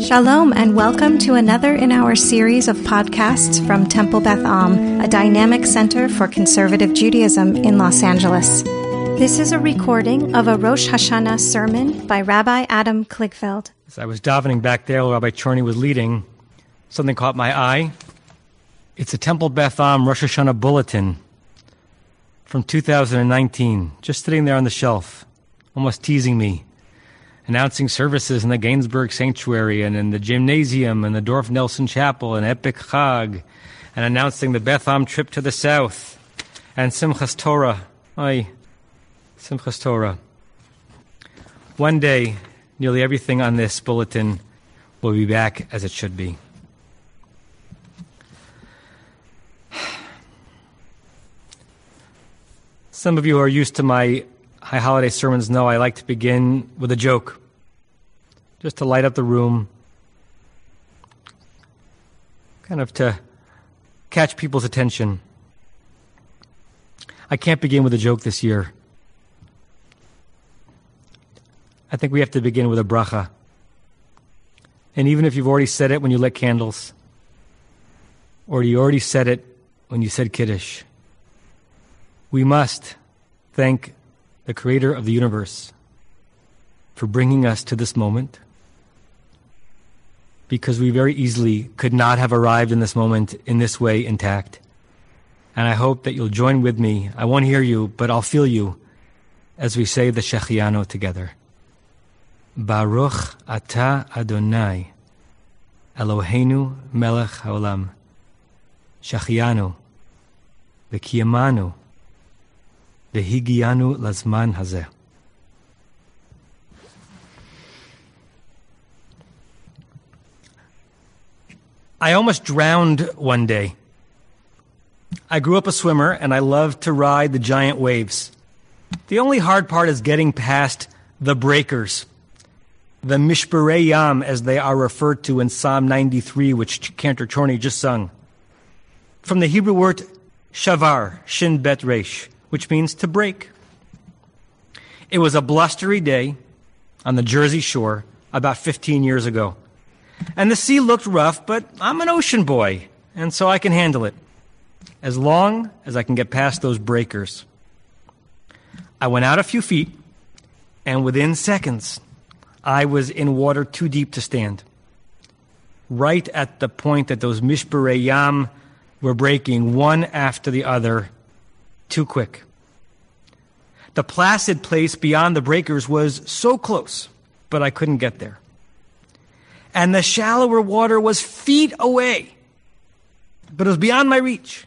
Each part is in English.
Shalom and welcome to another in our series of podcasts from Temple Beth Am, a dynamic center for conservative Judaism in Los Angeles. This is a recording of a Rosh Hashanah sermon by Rabbi Adam Kligfeld. As I was davening back there while Rabbi Chorny was leading, something caught my eye. It's a Temple Beth Am Rosh Hashanah bulletin from 2019, just sitting there on the shelf, almost teasing me announcing services in the Gainsbourg Sanctuary and in the Gymnasium and the Dorf Nelson Chapel and Epic Chag, and announcing the Beth Am trip to the south and Simchas Torah. Aye, Simchas Torah. One day, nearly everything on this bulletin will be back as it should be. Some of you are used to my high holiday sermons know I like to begin with a joke, just to light up the room, kind of to catch people's attention. I can't begin with a joke this year. I think we have to begin with a bracha. And even if you've already said it when you lit candles, or you already said it when you said Kiddush, we must thank the creator of the universe, for bringing us to this moment. Because we very easily could not have arrived in this moment in this way intact. And I hope that you'll join with me. I won't hear you, but I'll feel you as we say the Shehecheyanu together. Baruch Ata Adonai, Eloheinu Melech Haolam, Shehecheyanu, V'kiyamanu, I almost drowned one day. I grew up a swimmer and I loved to ride the giant waves. The only hard part is getting past the breakers, the Mishberei Yam, as they are referred to in Psalm 93, which Cantor Chorney just sung. From the Hebrew word shavar, shin bet resh, which means to break. It was a blustery day on the Jersey shore about 15 years ago. And the sea looked rough, but I'm an ocean boy, and so I can handle it. As long as I can get past those breakers. I went out a few feet, and within seconds, I was in water too deep to stand. Right at the point that those mishberei yam were breaking one after the other too quick. The placid place beyond the breakers was so close, but I couldn't get there. And the shallower water was feet away, but it was beyond my reach.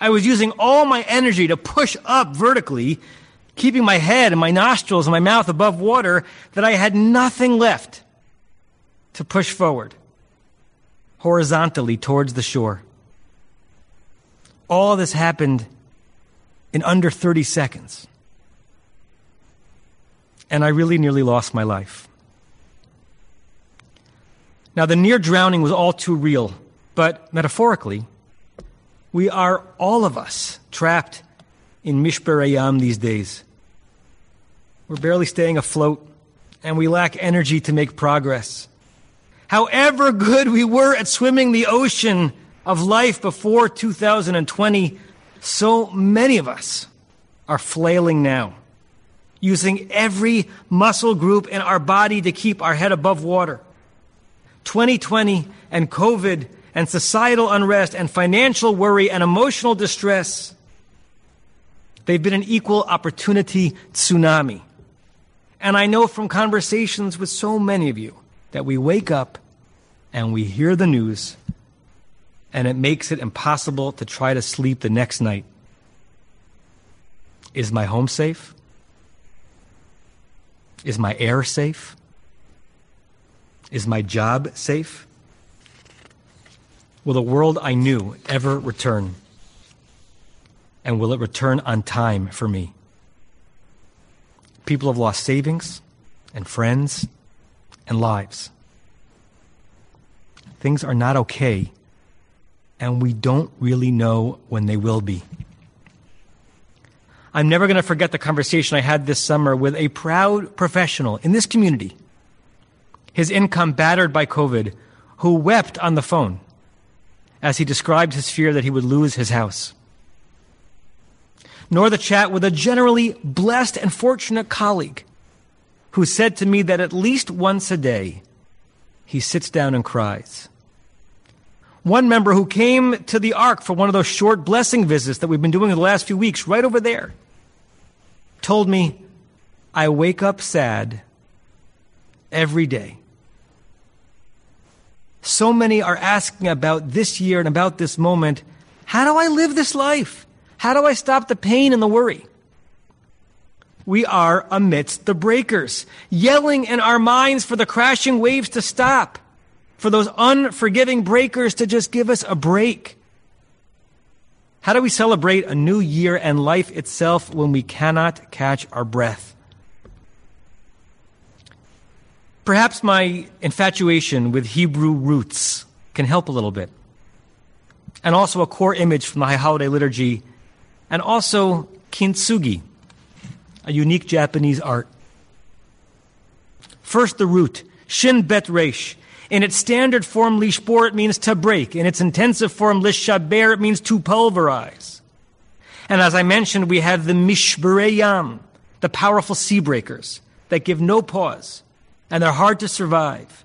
I was using all my energy to push up vertically, keeping my head and my nostrils and my mouth above water, that I had nothing left to push forward horizontally towards the shore. All this happened in under 30 seconds. And I really nearly lost my life. Now, the near drowning was all too real, but metaphorically, we are all of us trapped in Mishberei Yam these days. We're barely staying afloat, and we lack energy to make progress. However good we were at swimming the ocean of life before 2020, so many of us are flailing now, using every muscle group in our body to keep our head above water. 2020 and COVID and societal unrest and financial worry and emotional distress, they've been an equal opportunity tsunami. And I know from conversations with so many of you that we wake up and we hear the news and it makes it impossible to try to sleep the next night. Is my home safe? Is my air safe? Is my job safe? Will the world I knew ever return? And will it return on time for me? People have lost savings and friends and lives. Things are not okay and we don't really know when they will be. I'm never going to forget the conversation I had this summer with a proud professional in this community. his income battered by COVID, who wept on the phone as he described his fear that he would lose his house. Nor the chat with a generally blessed and fortunate colleague who said to me that at least once a day he sits down and cries. One member who came to the Ark for one of those short blessing visits that we've been doing the last few weeks, right over there, told me, I wake up sad every day. So many are asking about this year and about this moment. How do I live this life? How do I stop the pain and the worry? We are amidst the breakers, yelling in our minds for the crashing waves to stop, for those unforgiving breakers to just give us a break. How do we celebrate a new year and life itself when we cannot catch our breath? Perhaps my infatuation with Hebrew roots can help a little bit. And also a core image from the High Holiday Liturgy, and also kintsugi, a unique Japanese art. First, the root, shin bet resh. In its standard form, lishbor, it means to break. In its intensive form, lishaber, it means to pulverize. And as I mentioned, we have the mishbereyam, the powerful sea breakers that give no pause and they're hard to survive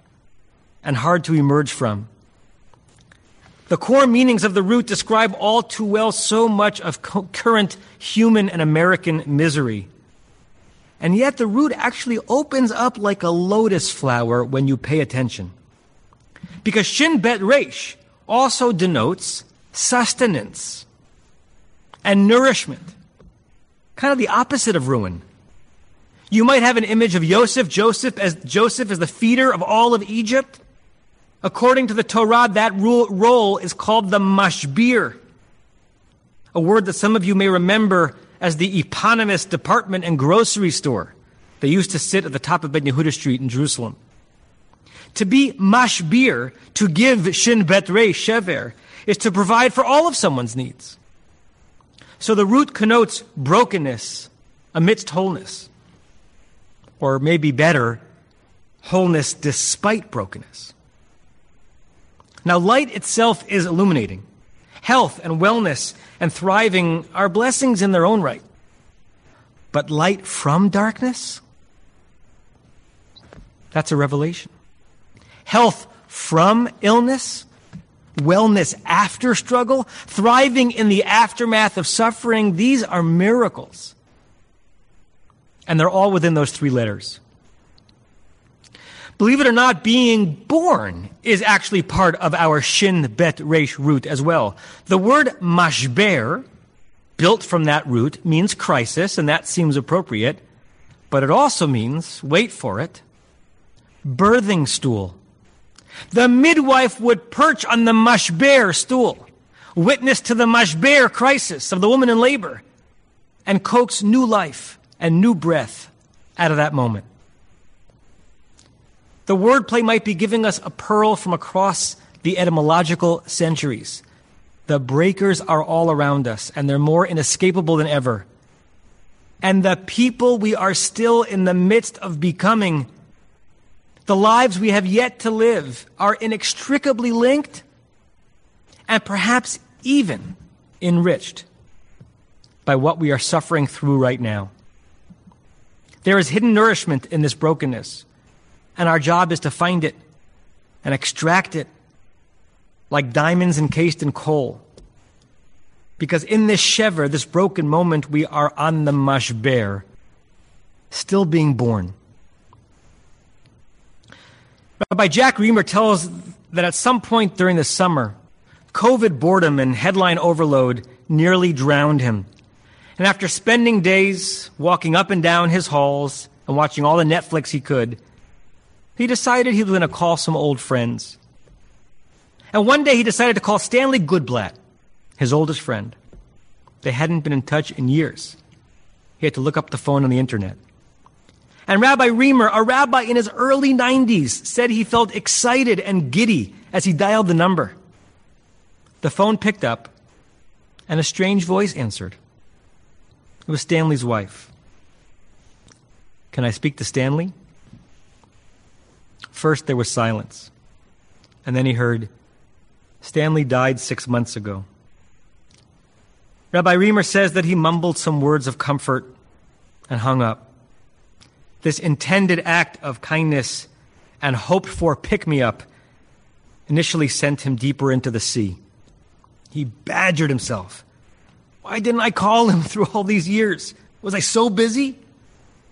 and hard to emerge from. The core meanings of the root describe all too well so much of current human and American misery. And yet the root actually opens up like a lotus flower when you pay attention. Because Shin Bet Resh also denotes sustenance and nourishment. Kind of the opposite of ruin. You might have an image of Joseph, Joseph as Joseph as the feeder of all of Egypt. According to the Torah, that role is called the mashbir, a word that some of you may remember as the eponymous department and grocery store. They used to sit at the top of Ben Yehuda Street in Jerusalem. To be mashbir, to give shin bet rei shever, is to provide for all of someone's needs. So the root connotes brokenness amidst wholeness or maybe better, wholeness despite brokenness. Now, light itself is illuminating. Health and wellness and thriving are blessings in their own right. But light from darkness? That's a revelation. Health from illness? Wellness after struggle? Thriving in the aftermath of suffering? These are miracles. And they're all within those three letters. Believe it or not, being born is actually part of our shin bet resh root as well. The word mashber, built from that root, means crisis, and that seems appropriate. But it also means, wait for it, birthing stool. The midwife would perch on the mashber stool, witness to the mashber crisis of the woman in labor, and coax new life and new breath out of that moment. The wordplay might be giving us a pearl from across the etymological centuries. The breakers are all around us, and they're more inescapable than ever. And the people we are still in the midst of becoming, the lives we have yet to live, are inextricably linked and perhaps even enriched by what we are suffering through right now. There is hidden nourishment in this brokenness, and our job is to find it and extract it like diamonds encased in coal. Because in this shever, this broken moment, we are on the mashber, still being born. Rabbi Jack Riemer tells that at some point during the summer, COVID boredom and headline overload nearly drowned him. And after spending days walking up and down his halls and watching all the Netflix he could, he decided he was going to call some old friends. And one day he decided to call Stanley Goodblatt, his oldest friend. They hadn't been in touch in years. He had to look up the phone on the internet. And Rabbi Riemer, a rabbi in his early 90s, said he felt excited and giddy as he dialed the number. The phone picked up, and a strange voice answered. It was Stanley's wife. Can I speak to Stanley? First, there was silence. And then he heard, Stanley died six months ago. Rabbi Riemer says that he mumbled some words of comfort and hung up. This intended act of kindness and hoped for pick me up initially sent him deeper into the sea. He badgered himself. Why didn't I call him through all these years? Was I so busy?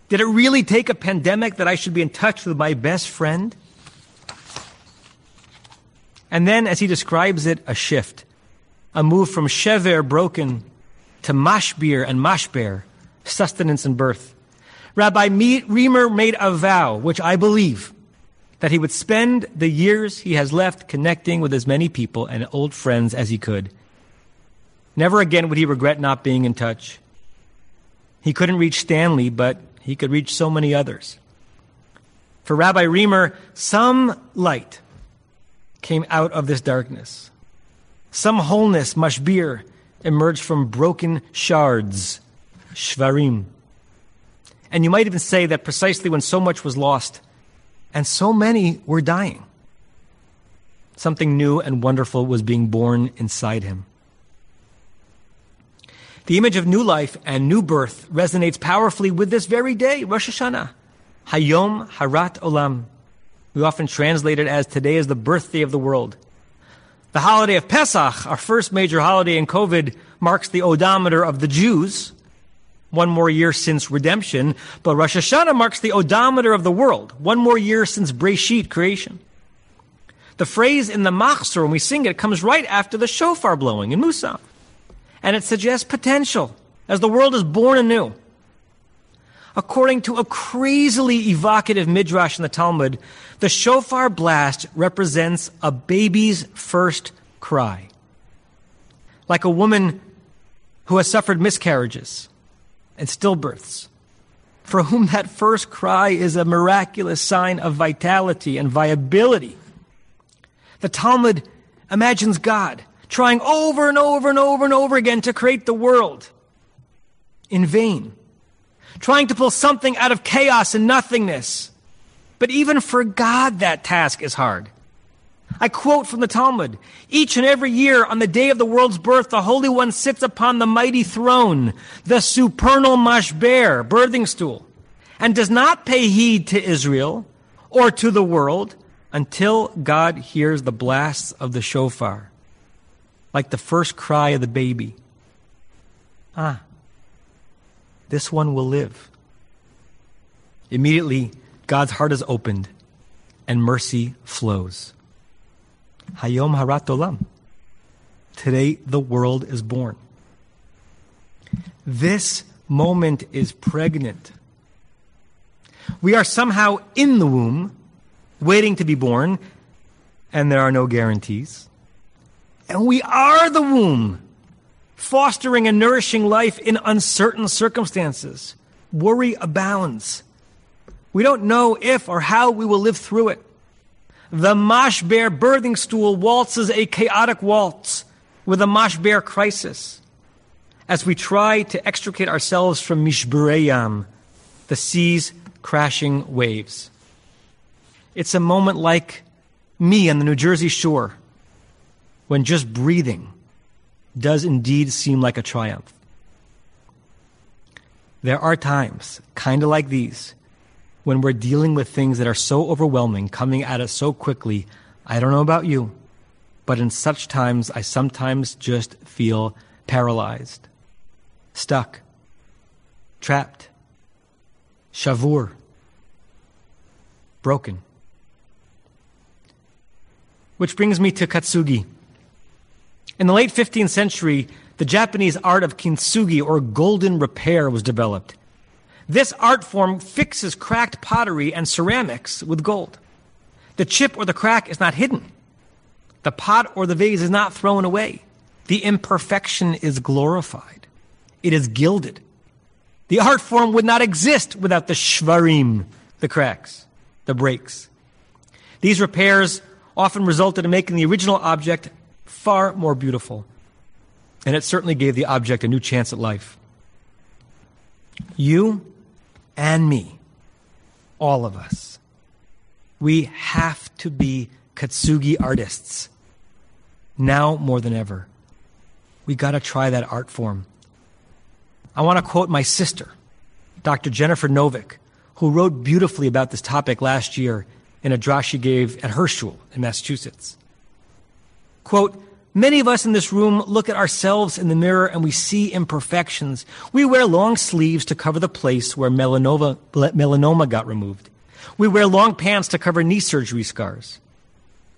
Did it really take a pandemic that I should be in touch with my best friend? And then, as he describes it, a shift, a move from shever, broken, to mashbir and mashber, sustenance and birth. Rabbi Riemer made a vow, which I believe, that he would spend the years he has left connecting with as many people and old friends as he could. Never again would he regret not being in touch. He couldn't reach Stanley, but he could reach so many others. For Rabbi Riemer, some light came out of this darkness. Some wholeness, mashbir, emerged from broken shards, shvarim. And you might even say that precisely when so much was lost and so many were dying, something new and wonderful was being born inside him. The image of new life and new birth resonates powerfully with this very day, Rosh Hashanah, Hayom Harat Olam. We often translate it as today is the birthday of the world. The holiday of Pesach, our first major holiday in COVID, marks the odometer of the Jews, one more year since redemption, but Rosh Hashanah marks the odometer of the world, one more year since Breshit, creation. The phrase in the Machzor, when we sing it, comes right after the shofar blowing in Musaf. And it suggests potential as the world is born anew. According to a crazily evocative midrash in the Talmud, the shofar blast represents a baby's first cry. Like a woman who has suffered miscarriages and stillbirths, for whom that first cry is a miraculous sign of vitality and viability. The Talmud imagines God trying over and over and over and over again to create the world in vain trying to pull something out of chaos and nothingness. But even for God, that task is hard. I quote from the Talmud Each and every year on the day of the world's birth, the Holy One sits upon the mighty throne, the supernal mashber, birthing stool, and does not pay heed to Israel or to the world until God hears the blasts of the shofar, like the first cry of the baby. Ah, this one will live. Immediately, God's heart is opened and mercy flows. Hayom Harat Olam. Today, the world is born. This moment is pregnant. We are somehow in the womb, waiting to be born, and there are no guarantees. And we are the womb, fostering and nourishing life in uncertain circumstances. Worry abounds. We don't know if or how we will live through it. The mashber birthing stool waltzes a chaotic waltz with a mashber crisis as we try to extricate ourselves from mishbereyam, the sea's crashing waves. It's a moment like me on the New Jersey shore when just breathing does indeed seem like a triumph. There are times, kind of like these, when we're dealing with things that are so overwhelming, coming at us so quickly. I don't know about you, but in such times, I sometimes just feel paralyzed, stuck, trapped, shavur, broken. Which brings me to kintsugi. In the late 15th century, the Japanese art of kintsugi, or golden repair, was developed. This art form fixes cracked pottery and ceramics with gold. The chip or the crack is not hidden. The pot or the vase is not thrown away. The imperfection is glorified. It is gilded. The art form would not exist without the shvarim, the cracks, the breaks. These repairs often resulted in making the original object far more beautiful. And it certainly gave the object a new chance at life. You and me, all of us, We have to be Kintsugi artists. Now more than ever. We got to try that art form. I want to quote my sister, Dr. Jennifer Novick, who wrote beautifully about this topic last year in a drash she gave at her shul in Massachusetts. Quote, Many of us in this room look at ourselves in the mirror and we see imperfections. We wear long sleeves to cover the place where melanoma, melanoma got removed. We wear long pants to cover knee surgery scars.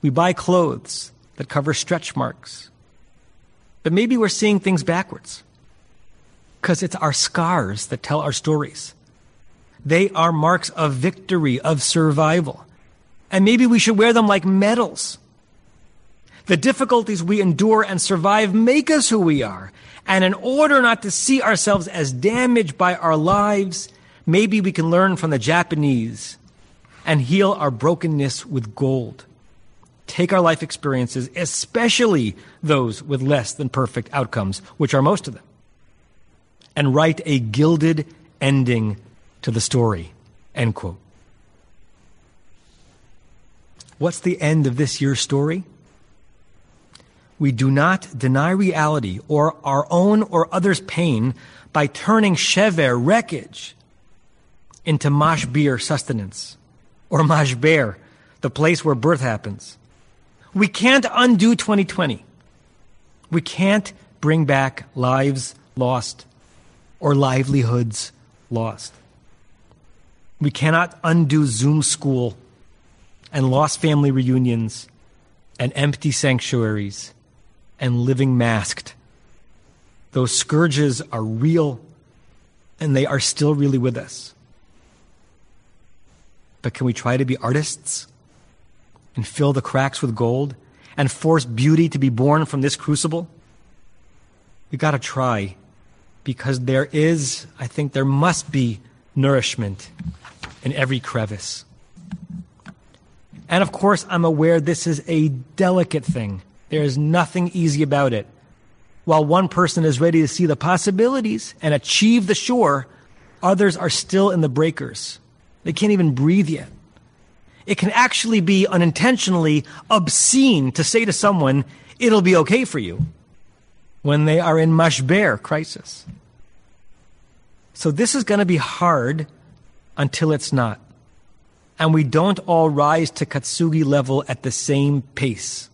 We buy clothes that cover stretch marks. But maybe we're seeing things backwards because it's our scars that tell our stories. They are marks of victory, of survival. And maybe we should wear them like medals. The difficulties we endure and survive make us who we are. And in order not to see ourselves as damaged by our lives, maybe we can learn from the Japanese and heal our brokenness with gold. Take our life experiences, especially those with less than perfect outcomes, which are most of them, and write a gilded ending to the story. End quote. What's the end of this year's story? We do not deny reality or our own or others' pain by turning shever, wreckage, into mashbir, sustenance, or mashber, the place where birth happens. We can't undo 2020. We can't bring back lives lost or livelihoods lost. We cannot undo Zoom school and lost family reunions and empty sanctuaries and living masked. Those scourges are real and they are still really with us. But can we try to be artists and fill the cracks with gold and force beauty to be born from this crucible? We got to try because there is, I think there must be nourishment in every crevice. And of course, I'm aware this is a delicate thing. There is nothing easy about it. While one person is ready to see the possibilities and achieve the shore, others are still in the breakers. They can't even breathe yet. It can actually be unintentionally obscene to say to someone, it'll be okay for you, when they are in mashber, crisis. So this is going to be hard until it's not. And we don't all rise to Kintsugi level at the same pace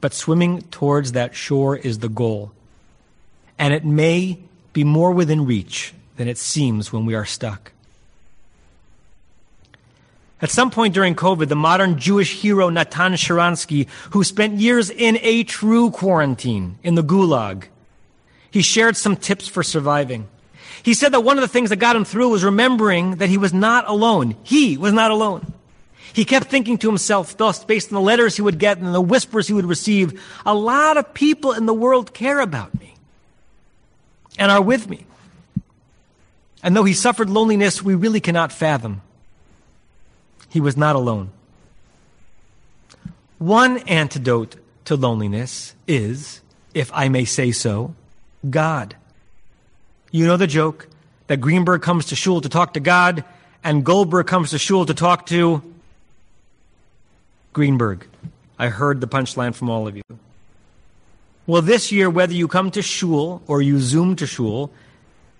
but swimming towards that shore is the goal. And it may be more within reach than it seems when we are stuck. At some point during COVID, the modern Jewish hero Natan Sharansky, who spent years in a true quarantine in the gulag, he shared some tips for surviving. He said that one of the things that got him through was remembering that he was not alone. He was not alone. He kept thinking to himself, thus, based on the letters he would get and the whispers he would receive, a lot of people in the world care about me and are with me. And though he suffered loneliness we really cannot fathom, he was not alone. One antidote to loneliness is, if I may say so, God. You know the joke that Greenberg comes to shul to talk to God and Goldberg comes to shul to talk to Greenberg. I heard the punchline from all of you. Well, this year, whether you come to shul or you zoom to shul,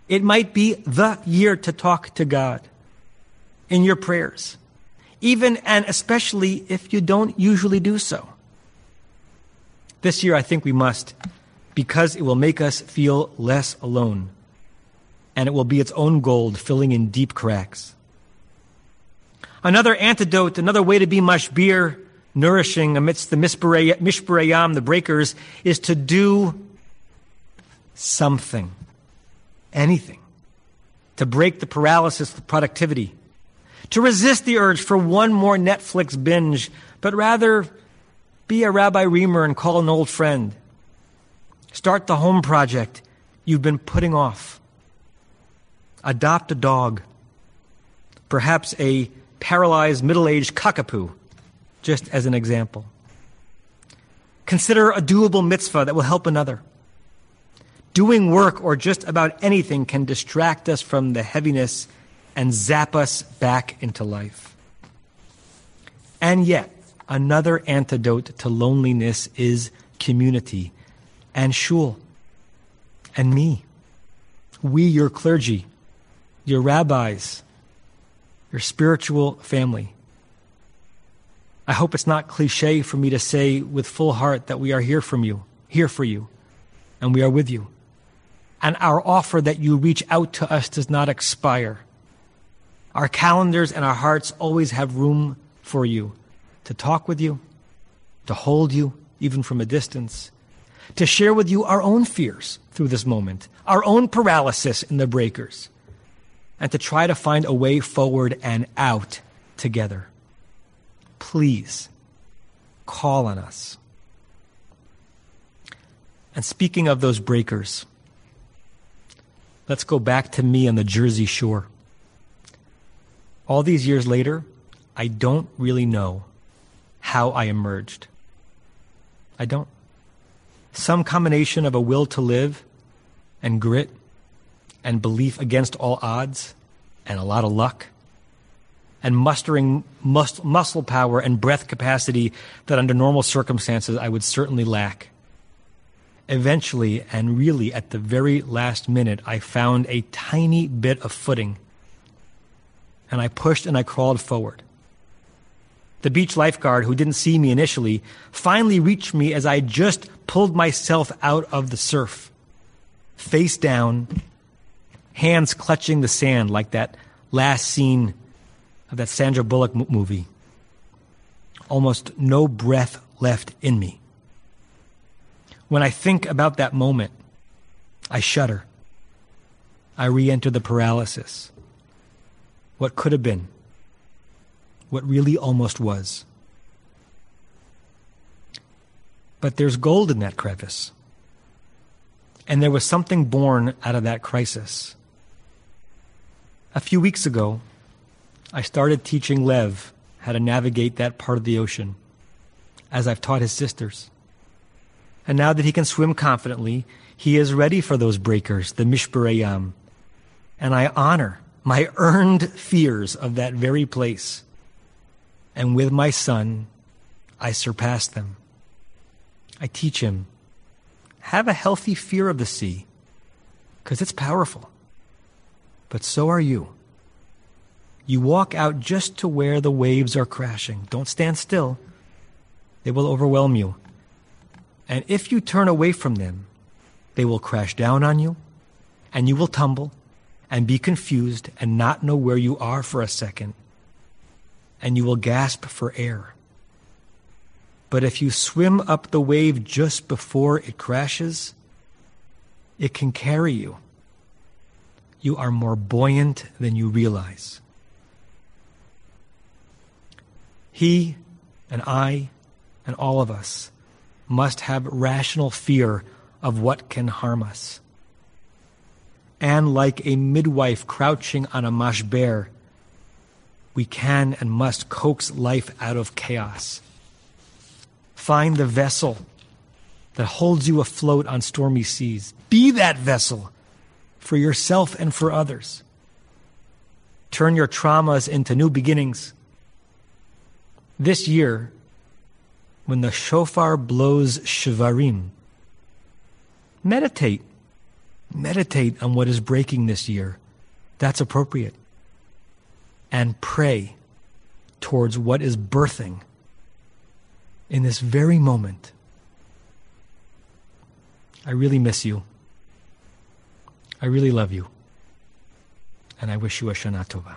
it might be the year to talk to God in your prayers, even and especially if you don't usually do so. This year, I think we must, because it will make us feel less alone, and it will be its own gold filling in deep cracks. Another antidote, another way to be mashbir, nourishing amidst the mishbereyam, the breakers, is to do something, anything, to break the paralysis of productivity, to resist the urge for one more Netflix binge, but rather be a Rabbi Riemer and call an old friend. Start the home project you've been putting off. Adopt a dog, perhaps a paralyzed middle aged cockapoo just as an example. Consider a doable mitzvah that will help another. Doing work or just about anything can distract us from the heaviness and zap us back into life. And yet, another antidote to loneliness is community and shul and me. We, your clergy, your rabbis, your spiritual family. I hope it's not cliche for me to say with full heart that we are here from you, here for you, and we are with you. And our offer that you reach out to us does not expire. Our calendars and our hearts always have room for you to talk with you, to hold you, even from a distance, to share with you our own fears through this moment, our own paralysis in the breakers, and to try to find a way forward and out together. Please call on us. And speaking of those breakers, let's go back to me on the Jersey shore. All these years later, I don't really know how I emerged. I don't. Some combination of a will to live and grit and belief against all odds and a lot of luck and mustering mus- muscle power and breath capacity that under normal circumstances I would certainly lack. Eventually, and really at the very last minute, I found a tiny bit of footing. And I pushed and I crawled forward. The beach lifeguard, who didn't see me initially, finally reached me as I just pulled myself out of the surf. Face down, hands clutching the sand like that last scene of that Sandra Bullock movie. Almost no breath left in me. When I think about that moment, I shudder. I re enter the paralysis. What could have been, what really almost was. But there's gold in that crevice. And there was something born out of that crisis. A few weeks ago, I started teaching Lev how to navigate that part of the ocean, as I've taught his sisters. And now that he can swim confidently, he is ready for those breakers, the Mishbarayam. And I honor my earned fears of that very place. And with my son, I surpass them. I teach him have a healthy fear of the sea, because it's powerful. But so are you. You walk out just to where the waves are crashing. Don't stand still, they will overwhelm you. And if you turn away from them, they will crash down on you, and you will tumble and be confused and not know where you are for a second, and you will gasp for air. But if you swim up the wave just before it crashes, it can carry you. You are more buoyant than you realize. He and I and all of us must have rational fear of what can harm us. And like a midwife crouching on a mashber, we can and must coax life out of chaos. Find the vessel that holds you afloat on stormy seas. Be that vessel for yourself and for others. Turn your traumas into new beginnings. This year, when the shofar blows Shvarim. Meditate. Meditate on what is breaking this year. That's appropriate. And pray towards what is birthing in this very moment. I really miss you. I really love you. And I wish you a Shana Tova.